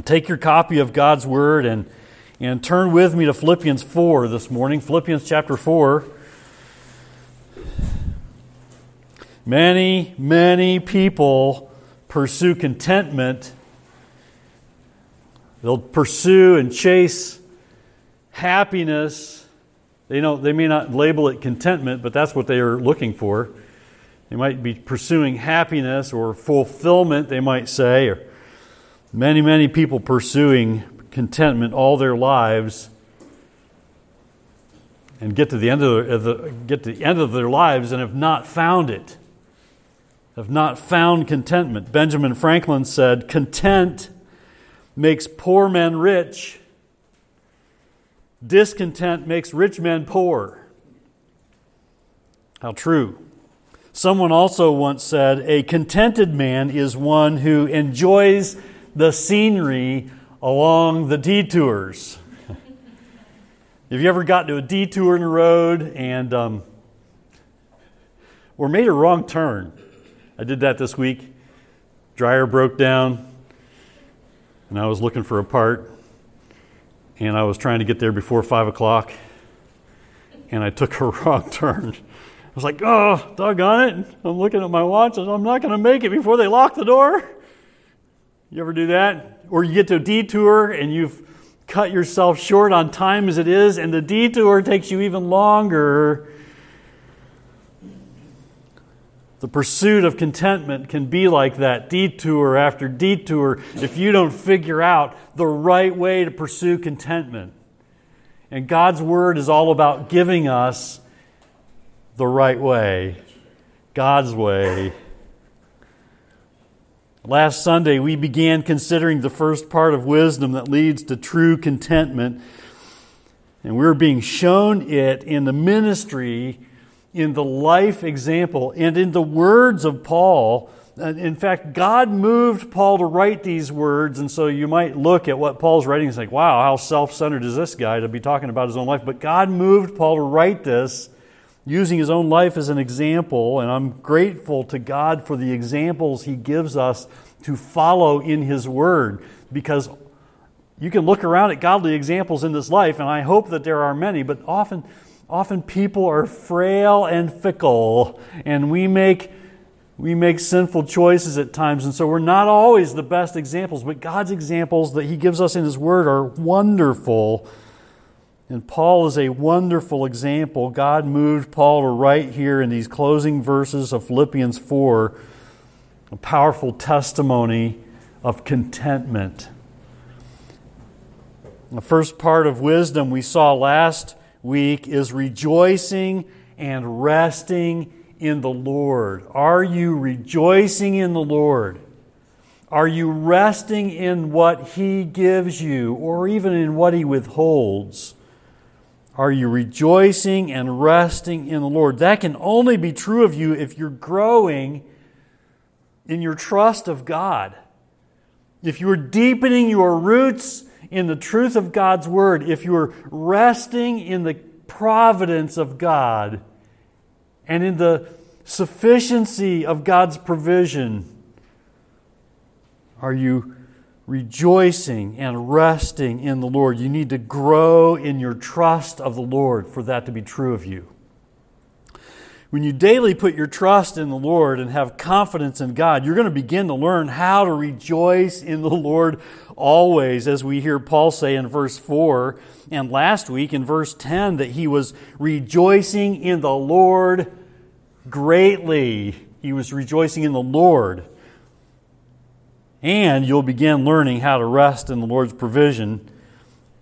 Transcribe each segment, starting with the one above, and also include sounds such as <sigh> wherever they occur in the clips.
take your copy of God's Word and, and turn with me to Philippians 4 this morning. Philippians chapter 4. Many, many people pursue contentment. They'll pursue and chase happiness. They, don't, they may not label it contentment, but that's what they are looking for. They might be pursuing happiness or fulfillment, they might say, or many, many people pursuing contentment all their lives and get to the end of the, get to the end of their lives and have not found it have not found contentment. Benjamin Franklin said, Content makes poor men rich, discontent makes rich men poor. How true. Someone also once said, A contented man is one who enjoys the scenery along the detours. Have you ever gotten to a detour in the road and um, or made a wrong turn? I did that this week. Dryer broke down, and I was looking for a part, and I was trying to get there before 5 o'clock, and I took a <laughs> wrong turn. I was like, oh, doggone it. I'm looking at my watch, and I'm not going to make it before they lock the door. You ever do that? Or you get to a detour and you've cut yourself short on time as it is, and the detour takes you even longer the pursuit of contentment can be like that detour after detour if you don't figure out the right way to pursue contentment. And God's Word is all about giving us the right way, God's way. Last Sunday, we began considering the first part of wisdom that leads to true contentment. And we we're being shown it in the ministry in the life example and in the words of Paul. In fact, God moved Paul to write these words, and so you might look at what Paul's writing and think, wow, how self centered is this guy to be talking about his own life? But God moved Paul to write this using his own life as an example, and I'm grateful to God for the examples he gives us to follow in his word because you can look around at godly examples in this life, and I hope that there are many, but often often people are frail and fickle, and we make we make sinful choices at times, and so we're not always the best examples, but God's examples that He gives us in His Word are wonderful. And Paul is a wonderful example. God moved Paul to write here in these closing verses of Philippians 4 a powerful testimony of contentment. The first part of wisdom we saw last week is rejoicing and resting in the Lord. Are you rejoicing in the Lord? Are you resting in what He gives you or even in what He withholds? Are you rejoicing and resting in the Lord? That can only be true of you if you're growing in your trust of God. If you're deepening your roots in the truth of God's Word, if you're resting in the providence of God and in the sufficiency of God's provision, are you rejoicing and resting in the Lord? You need to grow in your trust of the Lord for that to be true of you. When you daily put your trust in the Lord and have confidence in God, you're going to begin to learn how to rejoice in the Lord always, as we hear Paul say in verse 4, and last week in verse 10, that he was rejoicing in the Lord greatly. He was rejoicing in the Lord. And you'll begin learning how to rest in the Lord's provision,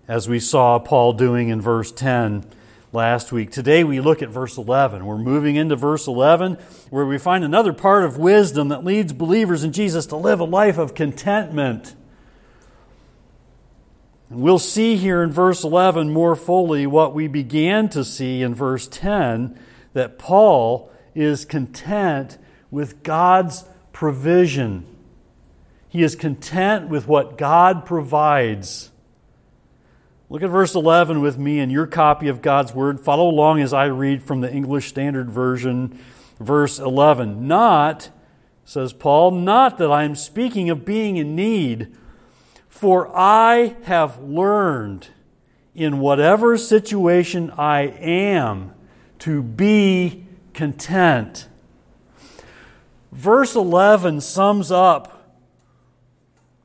as we saw Paul doing in verse 10 last week. Today we look at verse 11. We're moving into verse 11 where we find another part of wisdom that leads believers in Jesus to live a life of contentment. And we'll see here in verse 11 more fully what we began to see in verse 10 that Paul is content with God's provision. He is content with what God provides. Look at verse 11 with me in your copy of God's Word. Follow along as I read from the English Standard Version, verse 11. Not, says Paul, not that I am speaking of being in need, For I have learned in whatever situation I am to be content. Verse 11 sums up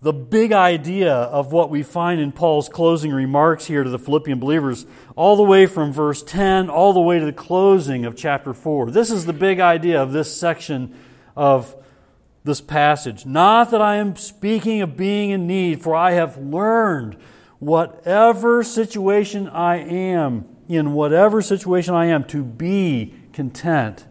the big idea of what we find in Paul's closing remarks here to the Philippian believers, all the way from verse 10 all the way to the closing of chapter 4. This is the big idea of this section of this passage. Not that I am speaking of being in need, for I have learned whatever situation I am, in whatever situation I am, to be content.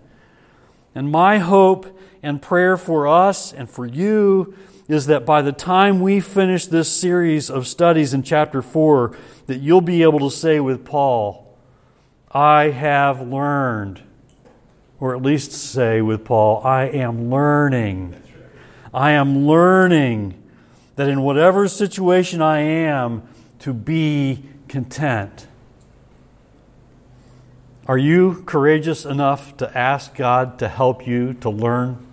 And my hope and prayer for us and for you is that by the time we finish this series of studies in chapter 4, that you'll be able to say with Paul, I have learned, or at least say with Paul, I am learning. I am learning that in whatever situation I am, to be content. Are you courageous enough to ask God to help you to learn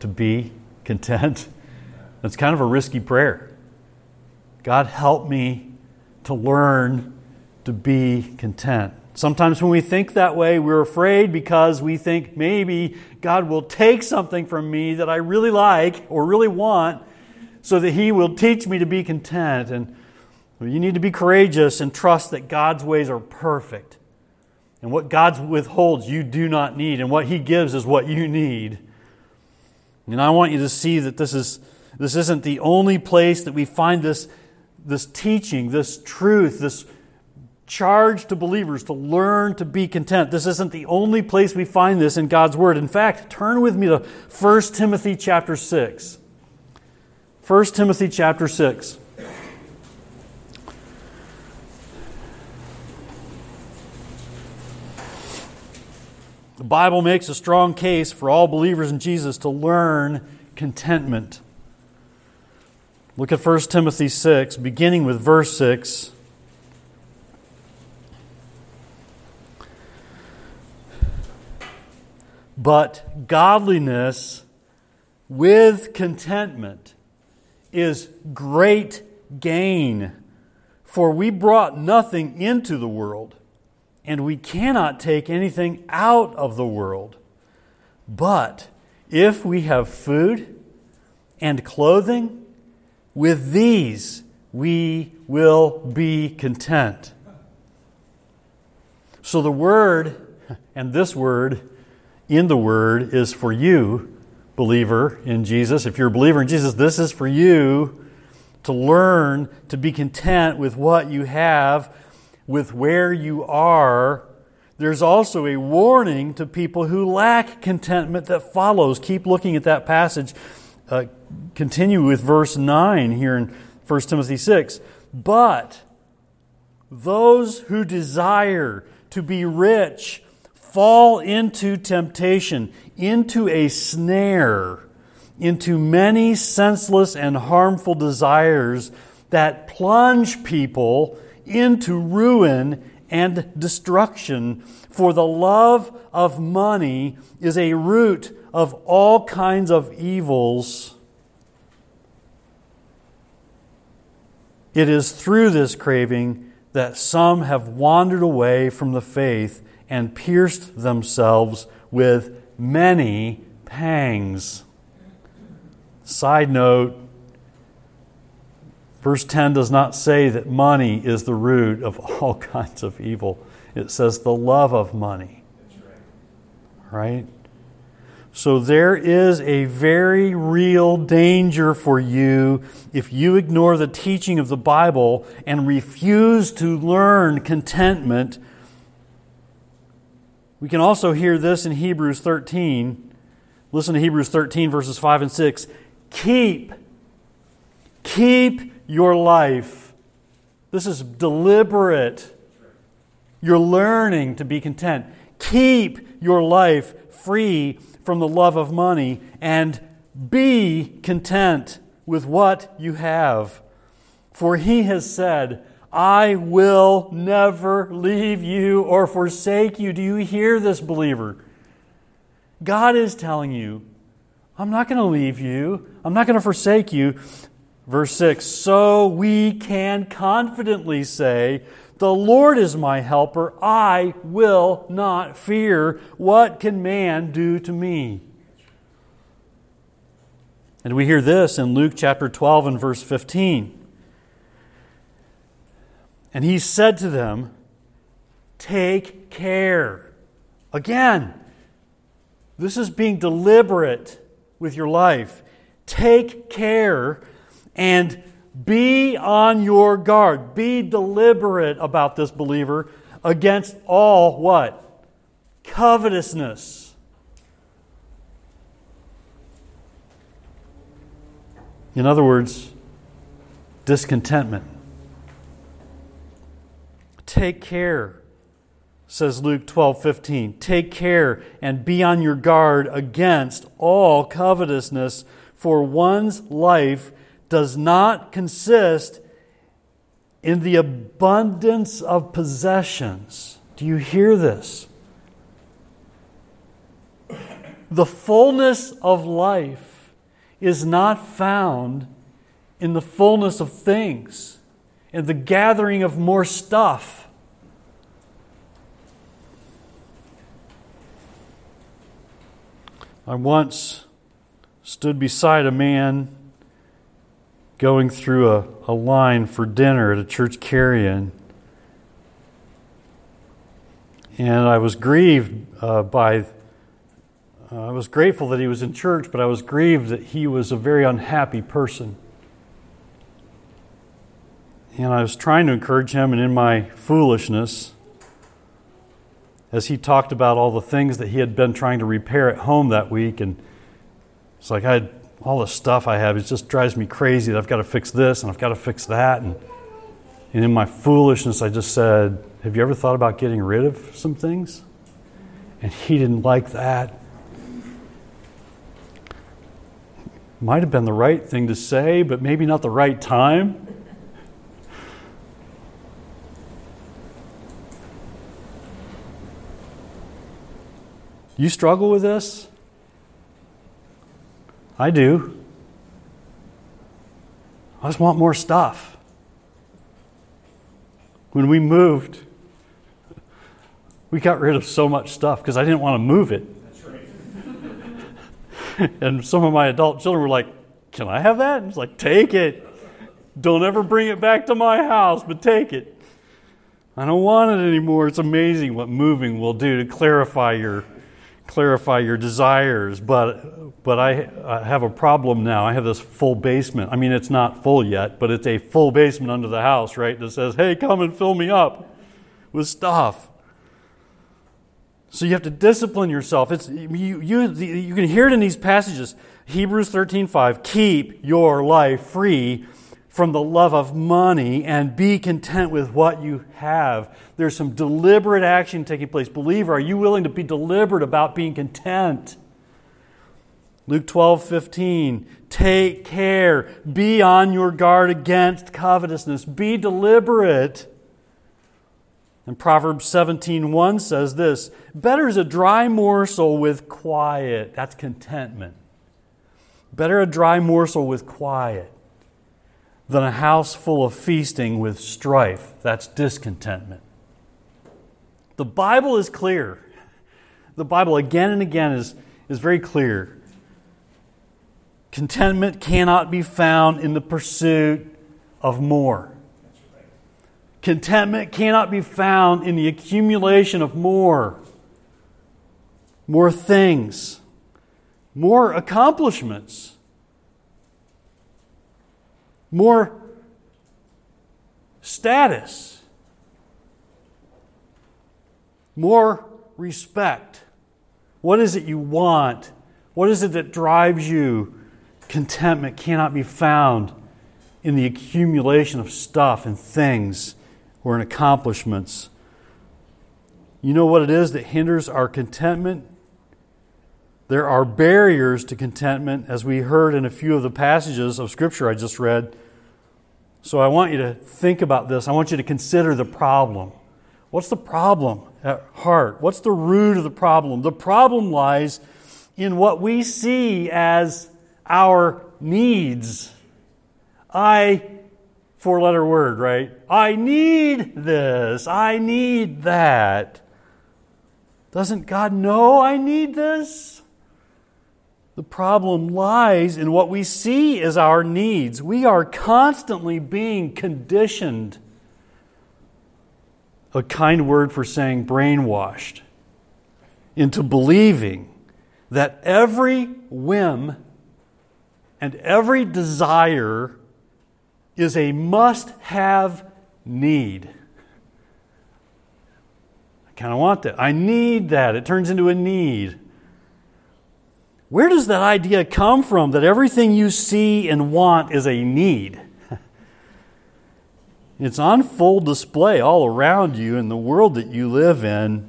to be content? That's kind of a risky prayer. God, help me to learn to be content. Sometimes when we think that way, we're afraid because we think maybe God will take something from me that I really like or really want so that He will teach me to be content. And you need to be courageous and trust that God's ways are perfect. And what God withholds, you do not need. And what He gives is what you need. And I want you to see that this is this isn't the only place that we find this, this teaching, this truth, this charge to believers to learn to be content. This isn't the only place we find this in God's Word. In fact, turn with me to 1 Timothy chapter 6. 1 Timothy chapter 6. The Bible makes a strong case for all believers in Jesus to learn contentment. Look at 1 Timothy 6, beginning with verse 6. But godliness with contentment is great gain. For we brought nothing into the world, and we cannot take anything out of the world. But if we have food and clothing, with these we will be content. So the word, and this word in the word, is for you, believer in Jesus. If you're a believer in Jesus, this is for you to learn to be content with what you have, with where you are. There's also a warning to people who lack contentment that follows. Keep looking at that passage uh, continue with verse 9 here in 1 Timothy 6. But those who desire to be rich fall into temptation, into a snare, into many senseless and harmful desires that plunge people into ruin and destruction. For the love of money is a root of all kinds of evils. It is through this craving that some have wandered away from the faith and pierced themselves with many pangs. Side note Verse 10 does not say that money is the root of <laughs> all kinds of evil. It says the love of money. Right? So there is a very real danger for you if you ignore the teaching of the Bible and refuse to learn contentment. We can also hear this in Hebrews 13. Listen to Hebrews 13, verses 5 and 6. Keep, keep your life. This is deliberate. You're learning to be content. Keep your life free from the love of money and be content with what you have. For he has said, I will never leave you or forsake you. Do you hear this, believer? God is telling you, I'm not going to leave you, I'm not going to forsake you. Verse 6 So we can confidently say, The Lord is my helper. I will not fear. What can man do to me? And we hear this in Luke chapter 12 and verse 15. And he said to them, Take care. Again, this is being deliberate with your life. Take care and be on your guard. Be deliberate about this believer against all what? Covetousness. In other words, discontentment. Take care, says Luke 12 15. Take care and be on your guard against all covetousness, for one's life does not consist in the abundance of possessions. Do you hear this? The fullness of life is not found in the fullness of things, in the gathering of more stuff. I once stood beside a man going through a, a line for dinner at a church carry-in. And I was grieved uh, by, uh, I was grateful that he was in church, but I was grieved that he was a very unhappy person. And I was trying to encourage him, and in my foolishness, as he talked about all the things that he had been trying to repair at home that week, and it's like I had all the stuff I have, it just drives me crazy that I've got to fix this and I've got to fix that. And, and in my foolishness, I just said, Have you ever thought about getting rid of some things? And he didn't like that. Might have been the right thing to say, but maybe not the right time. You struggle with this? I do. I just want more stuff. When we moved, we got rid of so much stuff because I didn't want to move it. Right. <laughs> and some of my adult children were like, Can I have that? And it's like, Take it. Don't ever bring it back to my house, but take it. I don't want it anymore. It's amazing what moving will do to clarify your clarify your desires, but but I, I, have a problem now. I have this full basement. I mean, it's not full yet, but it's a full basement under the house, right? That says, "Hey, come and fill me up with stuff." So you have to discipline yourself. It's you you you can hear it in these passages. Hebrews 13:5, "Keep your life free from the love of money and be content with what you have. There's some deliberate action taking place. Believer, are you willing to be deliberate about being content? Luke 12, 15. Take care. Be on your guard against covetousness. Be deliberate. And Proverbs 17, 1 says this Better is a dry morsel with quiet. That's contentment. Better a dry morsel with quiet than a house full of feasting with strife. That's discontentment. The Bible is clear. The Bible, again and again, is, is very clear. Contentment cannot be found in the pursuit of more. Contentment cannot be found in the accumulation of more, more things, more accomplishments more status, more respect. What is it you want? What is it that drives you? Contentment cannot be found in the accumulation of stuff and things or in accomplishments. You know what it is that hinders our contentment? There are barriers to contentment, as we heard in a few of the passages of Scripture I just read. So I want you to think about this. I want you to consider the problem. What's the problem at heart? What's the root of the problem? The problem lies in what we see as our needs I, four letter word, right? I need this. I need that. Doesn't God know I need this? The problem lies in what we see as our needs. We are constantly being conditioned, a kind word for saying brainwashed, into believing that every whim and every desire is a must have need. I kind of want that. I need that. It turns into a need. Where does that idea come from that everything you see and want is a need? <laughs> It's on full display all around you in the world that you live in.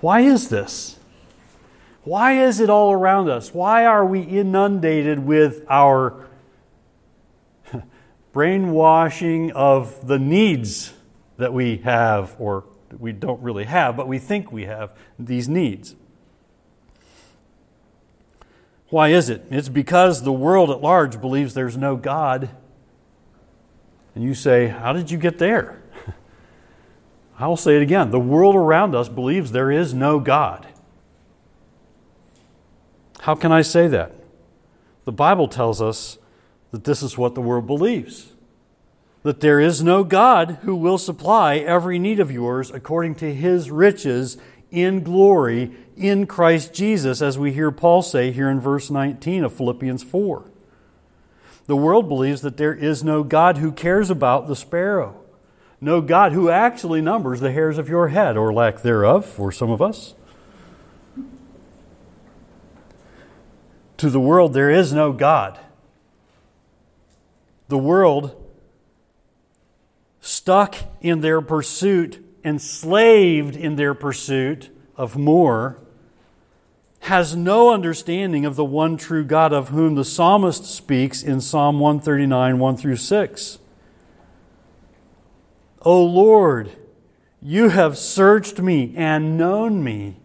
Why is this? Why is it all around us? Why are we inundated with our <laughs> brainwashing of the needs that we have, or we don't really have, but we think we have these needs? Why is it? It's because the world at large believes there's no God. And you say, How did you get there? <laughs> I'll say it again. The world around us believes there is no God. How can I say that? The Bible tells us that this is what the world believes that there is no God who will supply every need of yours according to his riches in glory in Christ Jesus, as we hear Paul say here in verse 19 of Philippians 4. The world believes that there is no God who cares about the sparrow, no God who actually numbers the hairs of your head, or lack thereof, for some of us. To the world, there is no God. The world, stuck in their pursuit, enslaved in their pursuit of more, has no understanding of the one true God of whom the psalmist speaks in Psalm 139, 1 through 6. O Lord, you have searched me and known me.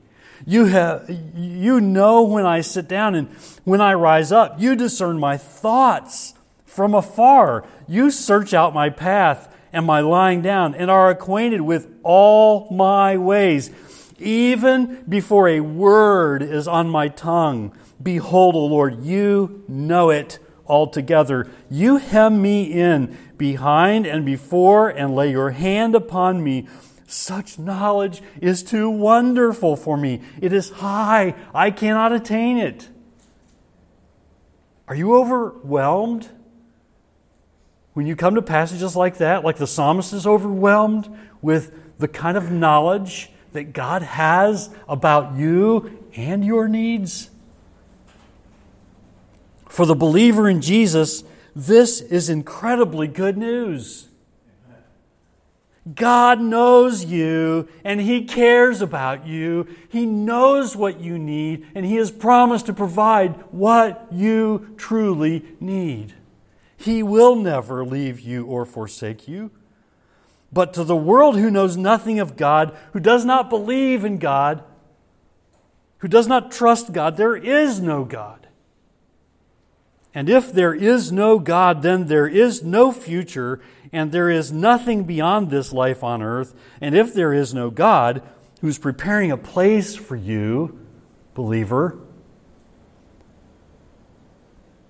You, have, you know when I sit down and when I rise up. You discern my thoughts from afar. You search out my path and my lying down and are acquainted with all my ways. Even before a word is on my tongue, behold, O Lord, you know it altogether. You hem me in behind and before and lay your hand upon me. Such knowledge is too wonderful for me. It is high. I cannot attain it. Are you overwhelmed? When you come to passages like that, like the psalmist is overwhelmed with the kind of knowledge that God has about you and your needs. For the believer in Jesus, this is incredibly good news. God knows you and He cares about you. He knows what you need and He has promised to provide what you truly need. He will never leave you or forsake you. But to the world who knows nothing of God, who does not believe in God, who does not trust God, there is no God. And if there is no God, then there is no future and there is nothing beyond this life on earth. And if there is no God who's preparing a place for you, believer,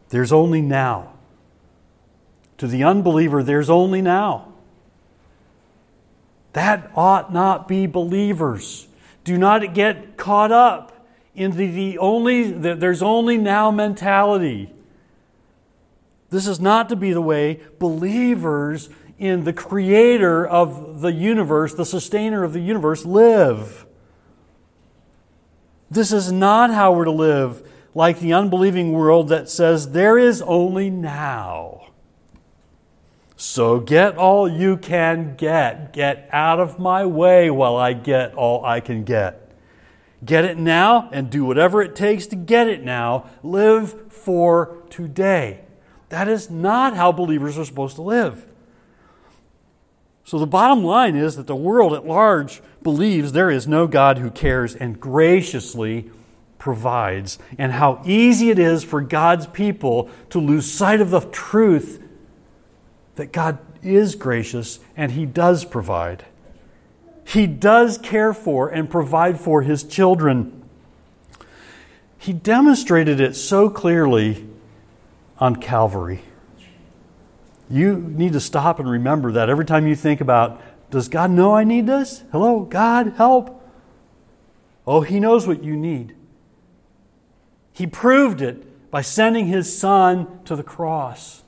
there's only now. To the unbeliever, there's only now. That ought not be believers. Do not get caught up in the, the only the, there's only now mentality. This is not to be the way believers in the creator of the universe, the sustainer of the universe, live. This is not how we're to live like the unbelieving world that says there is only now. So get all you can get. Get out of my way while I get all I can get. Get it now and do whatever it takes to get it now. Live for today. That is not how believers are supposed to live. So the bottom line is that the world at large believes there is no God who cares and graciously provides, and how easy it is for God's people to lose sight of the truth that God is gracious and He does provide. He does care for and provide for His children. He demonstrated it so clearly on Calvary. You need to stop and remember that every time you think about, does God know I need this? Hello, God, help. Oh, He knows what you need. He proved it by sending His Son to the cross.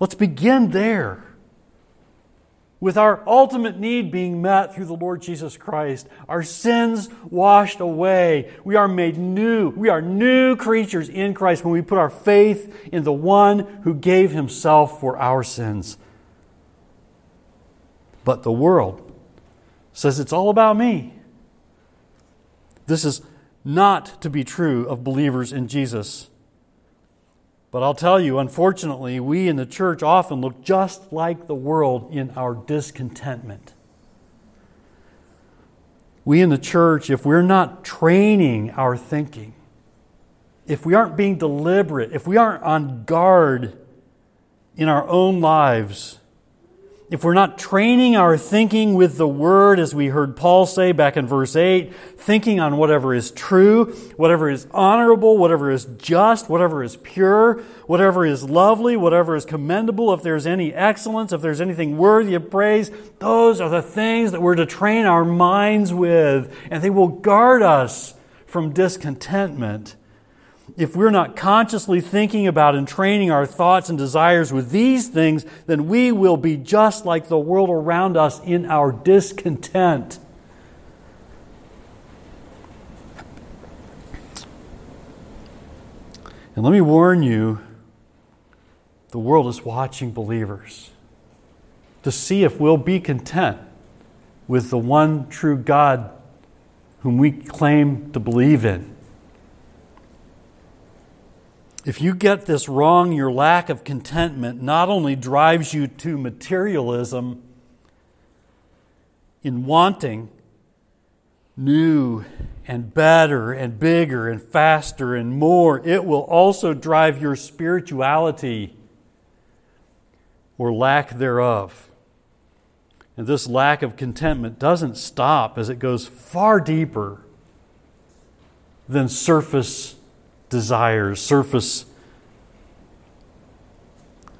Let's begin there with our ultimate need being met through the Lord Jesus Christ, our sins washed away. We are made new. We are new creatures in Christ when we put our faith in the one who gave himself for our sins. But the world says it's all about me. This is not to be true of believers in Jesus. But I'll tell you, unfortunately, we in the church often look just like the world in our discontentment. We in the church, if we're not training our thinking, if we aren't being deliberate, if we aren't on guard in our own lives, if we're not training our thinking with the Word, as we heard Paul say back in verse 8, thinking on whatever is true, whatever is honorable, whatever is just, whatever is pure, whatever is lovely, whatever is commendable, if there's any excellence, if there's anything worthy of praise, those are the things that we're to train our minds with, and they will guard us from discontentment if we're not consciously thinking about and training our thoughts and desires with these things, then we will be just like the world around us in our discontent. And let me warn you the world is watching believers to see if we'll be content with the one true God whom we claim to believe in. If you get this wrong, your lack of contentment not only drives you to materialism in wanting new and better and bigger and faster and more, it will also drive your spirituality or lack thereof. And this lack of contentment doesn't stop as it goes far deeper than surface desires, surface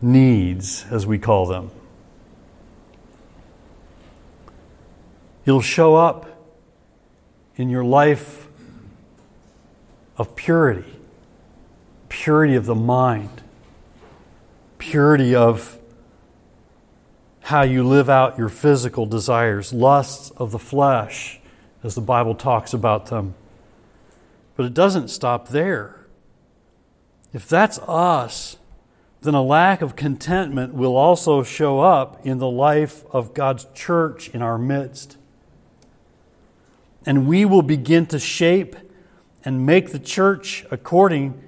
needs, as we call them. It'll show up in your life of purity, purity of the mind, purity of how you live out your physical desires, lusts of the flesh, as the Bible talks about them. But it doesn't stop there. If that's us, then a lack of contentment will also show up in the life of God's church in our midst. And we will begin to shape and make the church according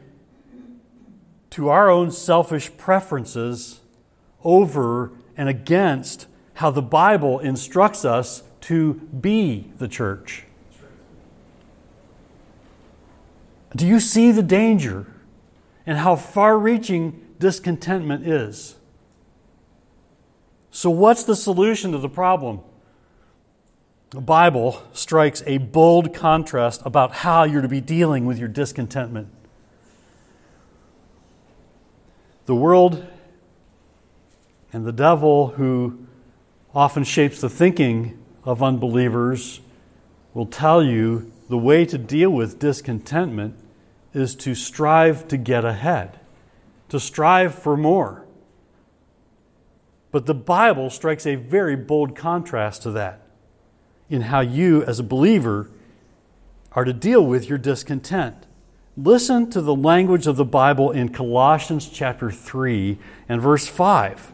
to our own selfish preferences over and against how the Bible instructs us to be the church. Do you see the danger? And how far reaching discontentment is. So, what's the solution to the problem? The Bible strikes a bold contrast about how you're to be dealing with your discontentment. The world and the devil, who often shapes the thinking of unbelievers, will tell you the way to deal with discontentment is to strive to get ahead, to strive for more. But the Bible strikes a very bold contrast to that in how you, as a believer, are to deal with your discontent. Listen to the language of the Bible in Colossians chapter 3 and verse 5.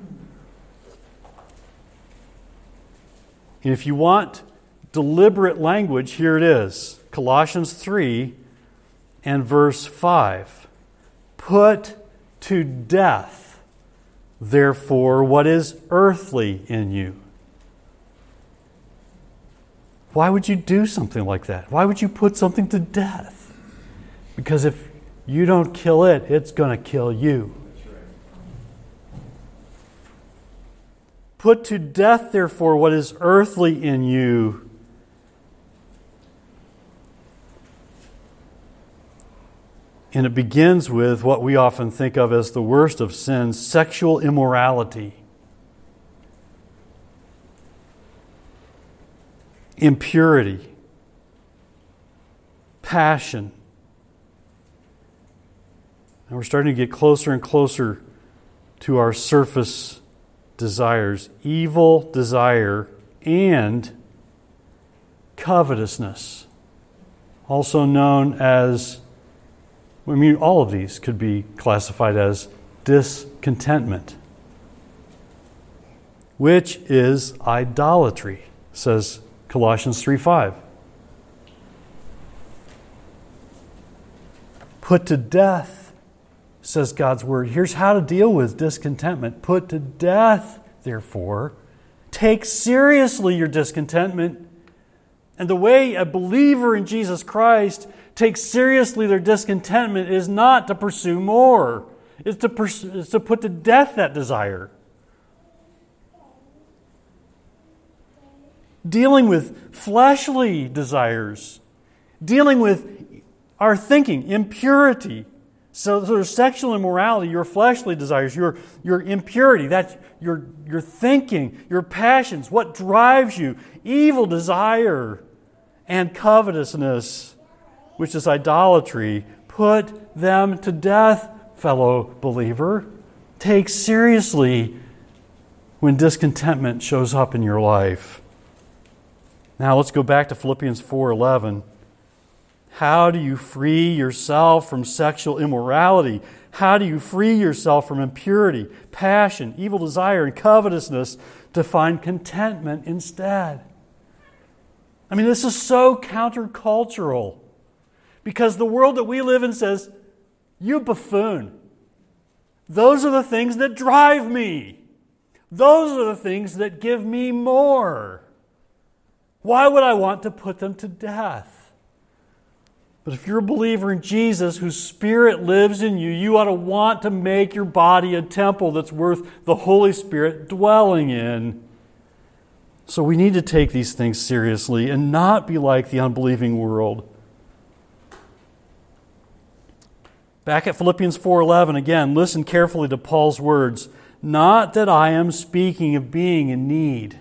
And if you want deliberate language, here it is Colossians 3 and verse 5. Put to death, therefore, what is earthly in you. Why would you do something like that? Why would you put something to death? Because if you don't kill it, it's going to kill you. Put to death, therefore, what is earthly in you. And it begins with what we often think of as the worst of sins sexual immorality. impurity, passion. And we're starting to get closer and closer to our surface desires evil desire and covetousness, also known as, I mean, all of these could be classified as discontentment, which is idolatry, says Colossians 3 5. Put to death, says God's word. Here's how to deal with discontentment. Put to death, therefore. Take seriously your discontentment. And the way a believer in Jesus Christ takes seriously their discontentment is not to pursue more, it's to, pursue, it's to put to death that desire. dealing with fleshly desires, dealing with our thinking, impurity. So, so there's sexual immorality, your fleshly desires, your, your impurity, that's your, your thinking, your passions, what drives you, evil desire, and covetousness, which is idolatry. Put them to death, fellow believer. Take seriously when discontentment shows up in your life. Now let's go back to Philippians 4:11. How do you free yourself from sexual immorality? How do you free yourself from impurity, passion, evil desire, and covetousness to find contentment instead? I mean, this is so countercultural because the world that we live in says, You buffoon. Those are the things that drive me. Those are the things that give me more. Why would I want to put them to death? But if you're a believer in Jesus whose Spirit lives in you, you ought to want to make your body a temple that's worth the Holy Spirit dwelling in. So we need to take these things seriously and not be like the unbelieving world. Back at Philippians 4:11 again, listen carefully to Paul's words, not that I am speaking of being in need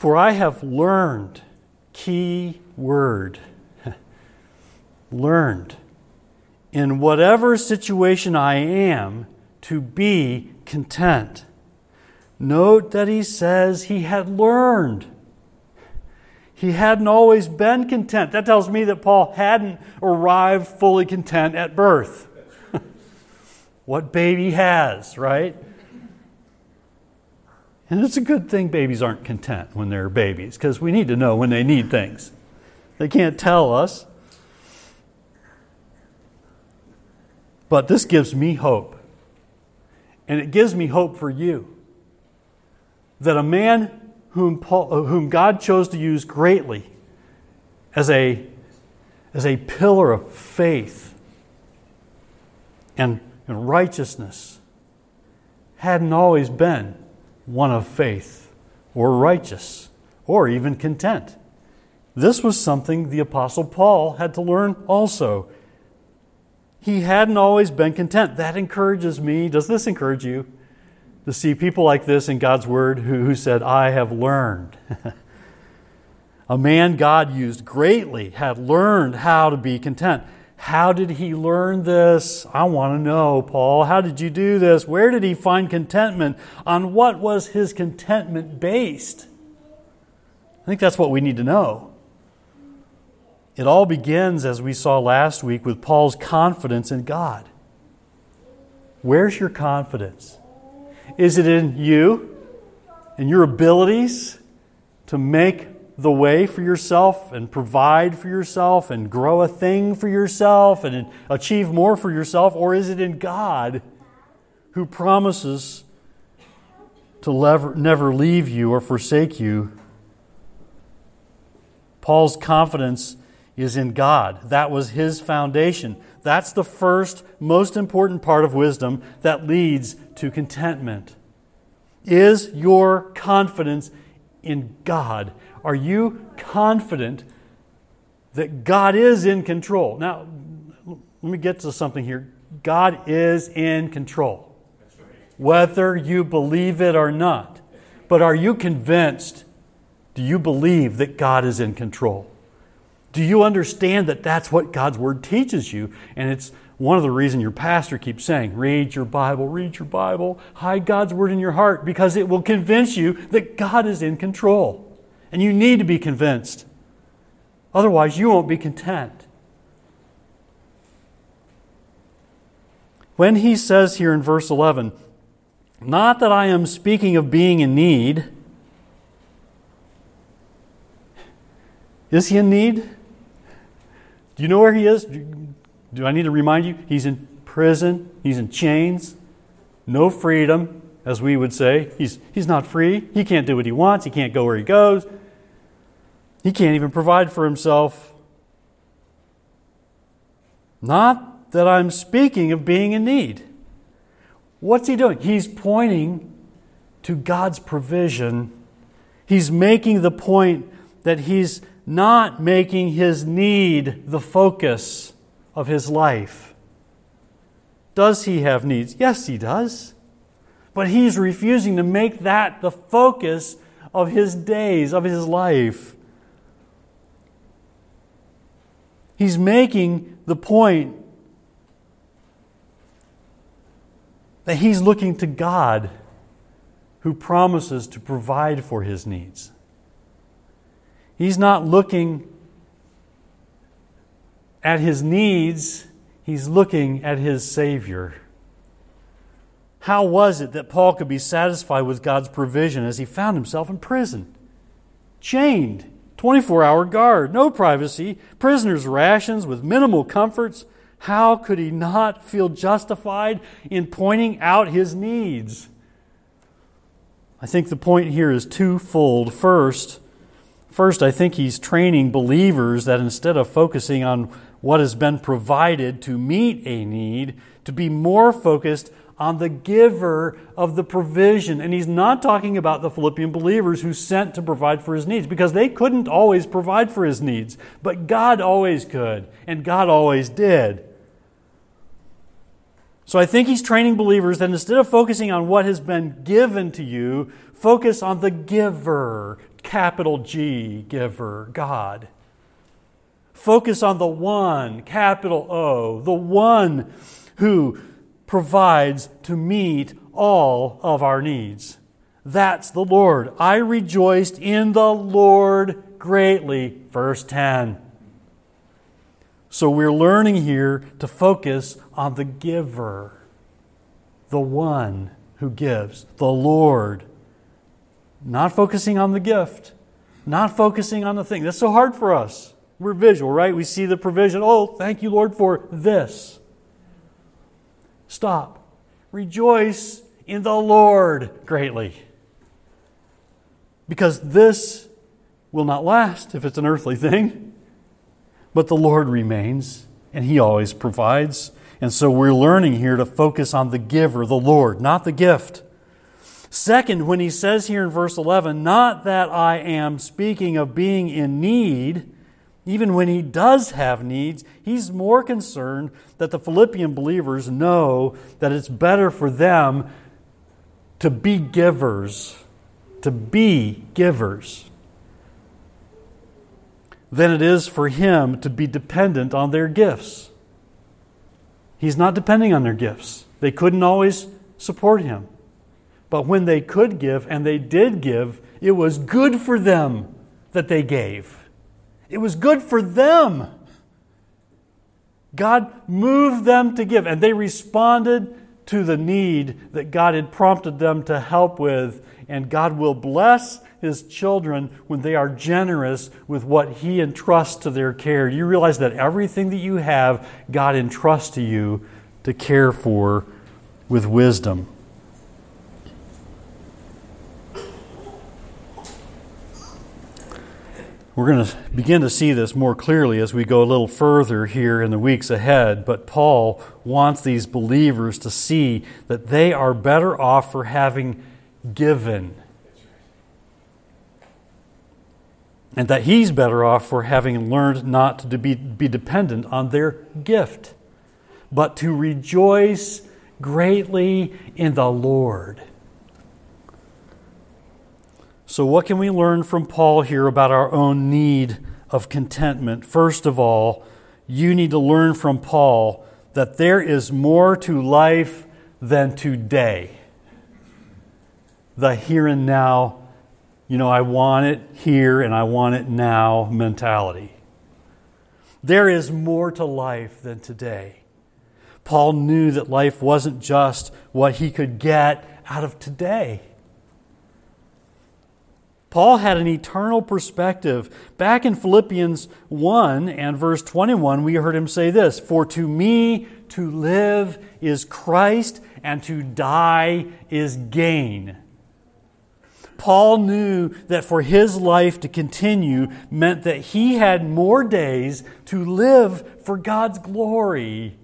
for I have learned, key word, <laughs> learned, in whatever situation I am, to be content. Note that he says he had learned. He hadn't always been content. That tells me that Paul hadn't arrived fully content at birth. <laughs> what baby has, right? And it's a good thing babies aren't content when they're babies because we need to know when they need things. They can't tell us. But this gives me hope. And it gives me hope for you that a man whom, Paul, uh, whom God chose to use greatly as a, as a pillar of faith and, and righteousness hadn't always been one of faith or righteous or even content. This was something the Apostle Paul had to learn also. He hadn't always been content. That encourages me. Does this encourage you? To see people like this in God's Word who, who said, I have learned. <laughs> A man God used greatly had learned how to be content. How did he learn this? I want to know, Paul. How did you do this? Where did he find contentment? On what was his contentment based? I think that's what we need to know. It all begins, as we saw last week, with Paul's confidence in God. Where's your confidence? Is it in you and your abilities to make the way for yourself and provide for yourself and grow a thing for yourself and achieve more for yourself? Or is it in God who promises to never leave you or forsake you? Paul's confidence is in God. That was his foundation. That's the first, most important part of wisdom that leads to contentment. Is your confidence in God? Are you confident that God is in control? Now, let me get to something here. God is in control, whether you believe it or not. But are you convinced? Do you believe that God is in control? Do you understand that that's what God's Word teaches you? And it's one of the reasons your pastor keeps saying, read your Bible, read your Bible, hide God's Word in your heart, because it will convince you that God is in control. And you need to be convinced. Otherwise, you won't be content. When he says here in verse 11, not that I am speaking of being in need, is he in need? Do you know where he is? Do I need to remind you? He's in prison, he's in chains, no freedom, as we would say. He's, he's not free. He can't do what he wants, he can't go where he goes, he can't even provide for himself. Not that I'm speaking of being in need. What's he doing? He's pointing to God's provision. He's making the point that he's not making his need the focus of his life. Does he have needs? Yes, he does. But he's refusing to make that the focus of his days, of his life. He's making the point that he's looking to God who promises to provide for his needs. He's not looking at his needs, he's looking at his Savior. How was it that Paul could be satisfied with God's provision as he found himself in prison? Chained, 24 hour guard, no privacy, prisoner's rations with minimal comforts. How could he not feel justified in pointing out his needs? I think the point here is twofold. First, First, I think he's training believers that instead of focusing on what has been provided to meet a need, to be more focused on the giver of the provision. And he's not talking about the Philippian believers who sent to provide for his needs because they couldn't always provide for his needs, but God always could, and God always did. So I think he's training believers that instead of focusing on what has been given to you, focus on the giver, capital G giver, God. Focus on the one, capital O, the one who provides to meet all of our needs. That's the Lord. I rejoiced in the Lord greatly. Verse 10. So we're learning here to focus on the giver, the one who gives, the Lord not focusing on the gift, not focusing on the thing. That's so hard for us. We're visual, right? We see the provision. Oh, thank you, Lord, for this. Stop. Rejoice in the Lord greatly. Because this will not last if it's an earthly thing. But the Lord remains, and He always provides. And so we're learning here to focus on the giver, the Lord, not the gift. Second, when he says here in verse 11, not that I am speaking of being in need, even when he does have needs, he's more concerned that the Philippian believers know that it's better for them to be givers, to be givers, than it is for him to be dependent on their gifts. He's not depending on their gifts, they couldn't always support him. But when they could give, and they did give, it was good for them that they gave. It was good for them. God moved them to give, and they responded to the need that God had prompted them to help with. And God will bless His children when they are generous with what He entrusts to their care. You realize that everything that you have, God entrusts to you to care for with wisdom. We're going to begin to see this more clearly as we go a little further here in the weeks ahead, but Paul wants these believers to see that they are better off for having given. And that he's better off for having learned not to be, be dependent on their gift, but to rejoice greatly in the Lord. So, what can we learn from Paul here about our own need of contentment? First of all, you need to learn from Paul that there is more to life than today. The here and now, you know, I want it here and I want it now mentality. There is more to life than today. Paul knew that life wasn't just what he could get out of today. Paul had an eternal perspective. Back in Philippians 1 and verse 21, we heard him say this For to me to live is Christ, and to die is gain. Paul knew that for his life to continue meant that he had more days to live for God's glory.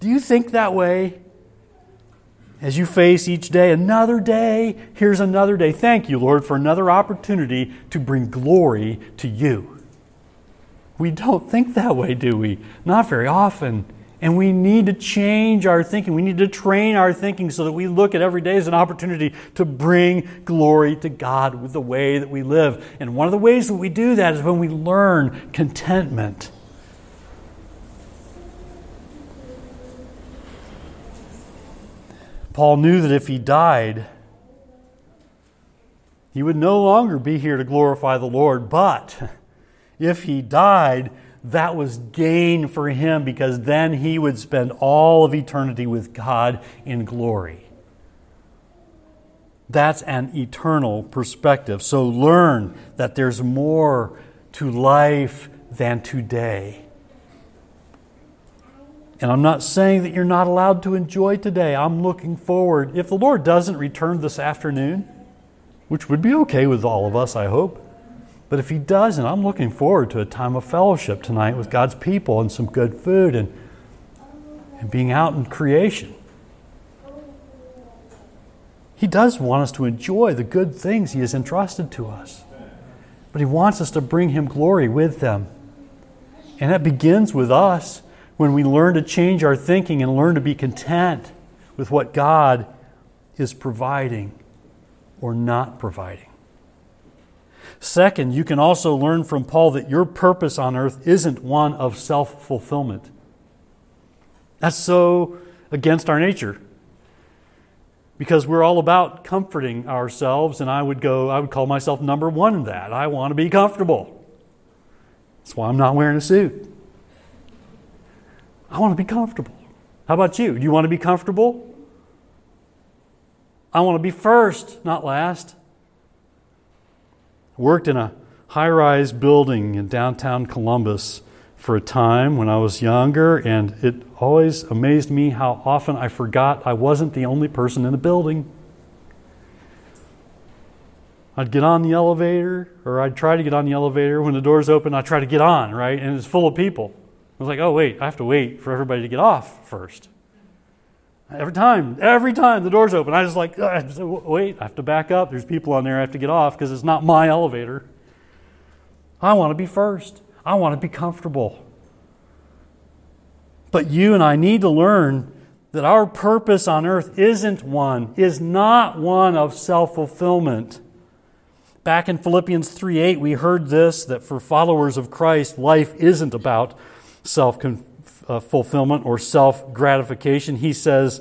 Do you think that way? As you face each day, another day, here's another day. Thank you, Lord, for another opportunity to bring glory to you. We don't think that way, do we? Not very often. And we need to change our thinking. We need to train our thinking so that we look at every day as an opportunity to bring glory to God with the way that we live. And one of the ways that we do that is when we learn contentment. Paul knew that if he died, he would no longer be here to glorify the Lord, but if he died, that was gain for him because then he would spend all of eternity with God in glory. That's an eternal perspective. So learn that there's more to life than today. And I'm not saying that you're not allowed to enjoy today. I'm looking forward. If the Lord doesn't return this afternoon, which would be okay with all of us, I hope, but if He doesn't, I'm looking forward to a time of fellowship tonight with God's people and some good food and, and being out in creation. He does want us to enjoy the good things He has entrusted to us, but He wants us to bring Him glory with them. And that begins with us when we learn to change our thinking and learn to be content with what God is providing or not providing. Second, you can also learn from Paul that your purpose on earth isn't one of self fulfillment. That's so against our nature because we're all about comforting ourselves, and I would go, I would call myself number one in that. I want to be comfortable. That's why I'm not wearing a suit. I want to be comfortable. How about you? Do you want to be comfortable? I want to be first, not last. Worked in a high rise building in downtown Columbus for a time when I was younger, and it always amazed me how often I forgot I wasn't the only person in the building. I'd get on the elevator, or I'd try to get on the elevator. When the doors open, I'd try to get on, right? And it's full of people. I was like, oh, wait, I have to wait for everybody to get off first. Every time, every time the door's open, I just like, wait, I have to back up. There's people on there, I have to get off because it's not my elevator. I want to be first, I want to be comfortable. But you and I need to learn that our purpose on earth isn't one, is not one of self fulfillment. Back in Philippians 3 8, we heard this that for followers of Christ, life isn't about self fulfillment or self gratification. He says,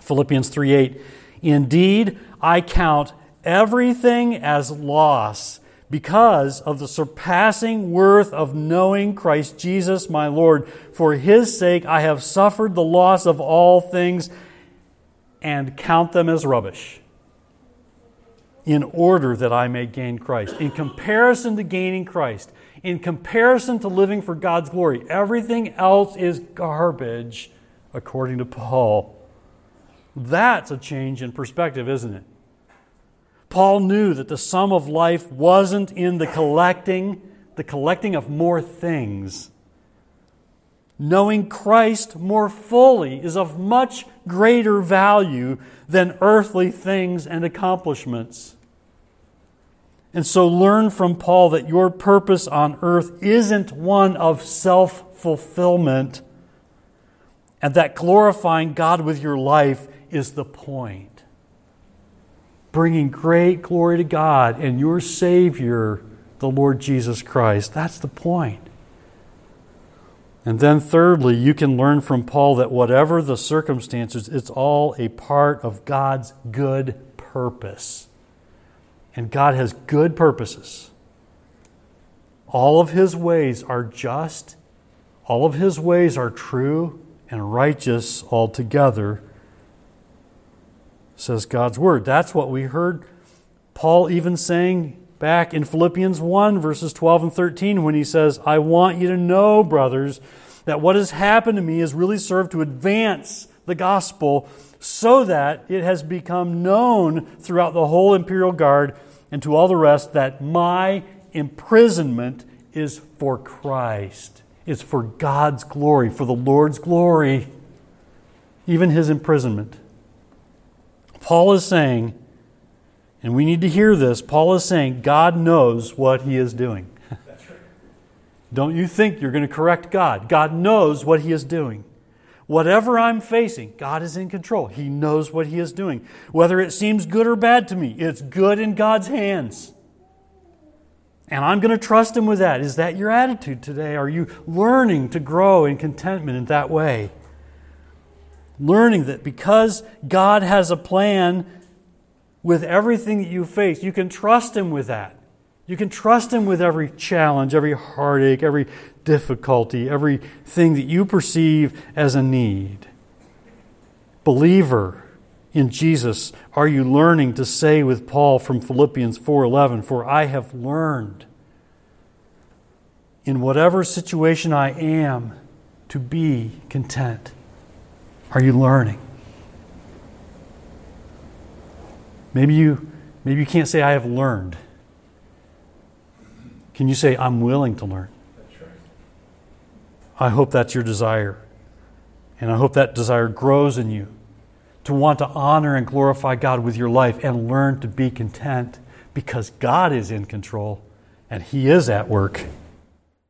Philippians 3 8, Indeed, I count everything as loss because of the surpassing worth of knowing Christ Jesus my Lord. For his sake I have suffered the loss of all things and count them as rubbish in order that I may gain Christ. In comparison to gaining Christ, in comparison to living for God's glory. Everything else is garbage, according to Paul. That's a change in perspective, isn't it? Paul knew that the sum of life wasn't in the collecting, the collecting of more things. Knowing Christ more fully is of much greater value than earthly things and accomplishments. And so learn from Paul that your purpose on earth isn't one of self fulfillment, and that glorifying God with your life is the point. Bringing great glory to God and your Savior, the Lord Jesus Christ. That's the point. And then, thirdly, you can learn from Paul that whatever the circumstances, it's all a part of God's good purpose. And God has good purposes. All of his ways are just, all of his ways are true and righteous altogether, says God's word. That's what we heard Paul even saying back in Philippians 1, verses 12 and 13, when he says, I want you to know, brothers, that what has happened to me has really served to advance the gospel so that it has become known throughout the whole imperial guard and to all the rest that my imprisonment is for Christ. It's for God's glory, for the Lord's glory, even his imprisonment. Paul is saying, and we need to hear this, Paul is saying God knows what he is doing. Don't you think you're going to correct God. God knows what he is doing. Whatever I'm facing, God is in control. He knows what He is doing. Whether it seems good or bad to me, it's good in God's hands. And I'm going to trust Him with that. Is that your attitude today? Are you learning to grow in contentment in that way? Learning that because God has a plan with everything that you face, you can trust Him with that. You can trust Him with every challenge, every heartache, every difficulty, everything that you perceive as a need. Believer in Jesus, are you learning to say with Paul from Philippians 4:11, "For I have learned in whatever situation I am to be content." Are you learning? Maybe you maybe you can't say I have learned. Can you say, I'm willing to learn? I hope that's your desire. And I hope that desire grows in you to want to honor and glorify God with your life and learn to be content because God is in control and He is at work.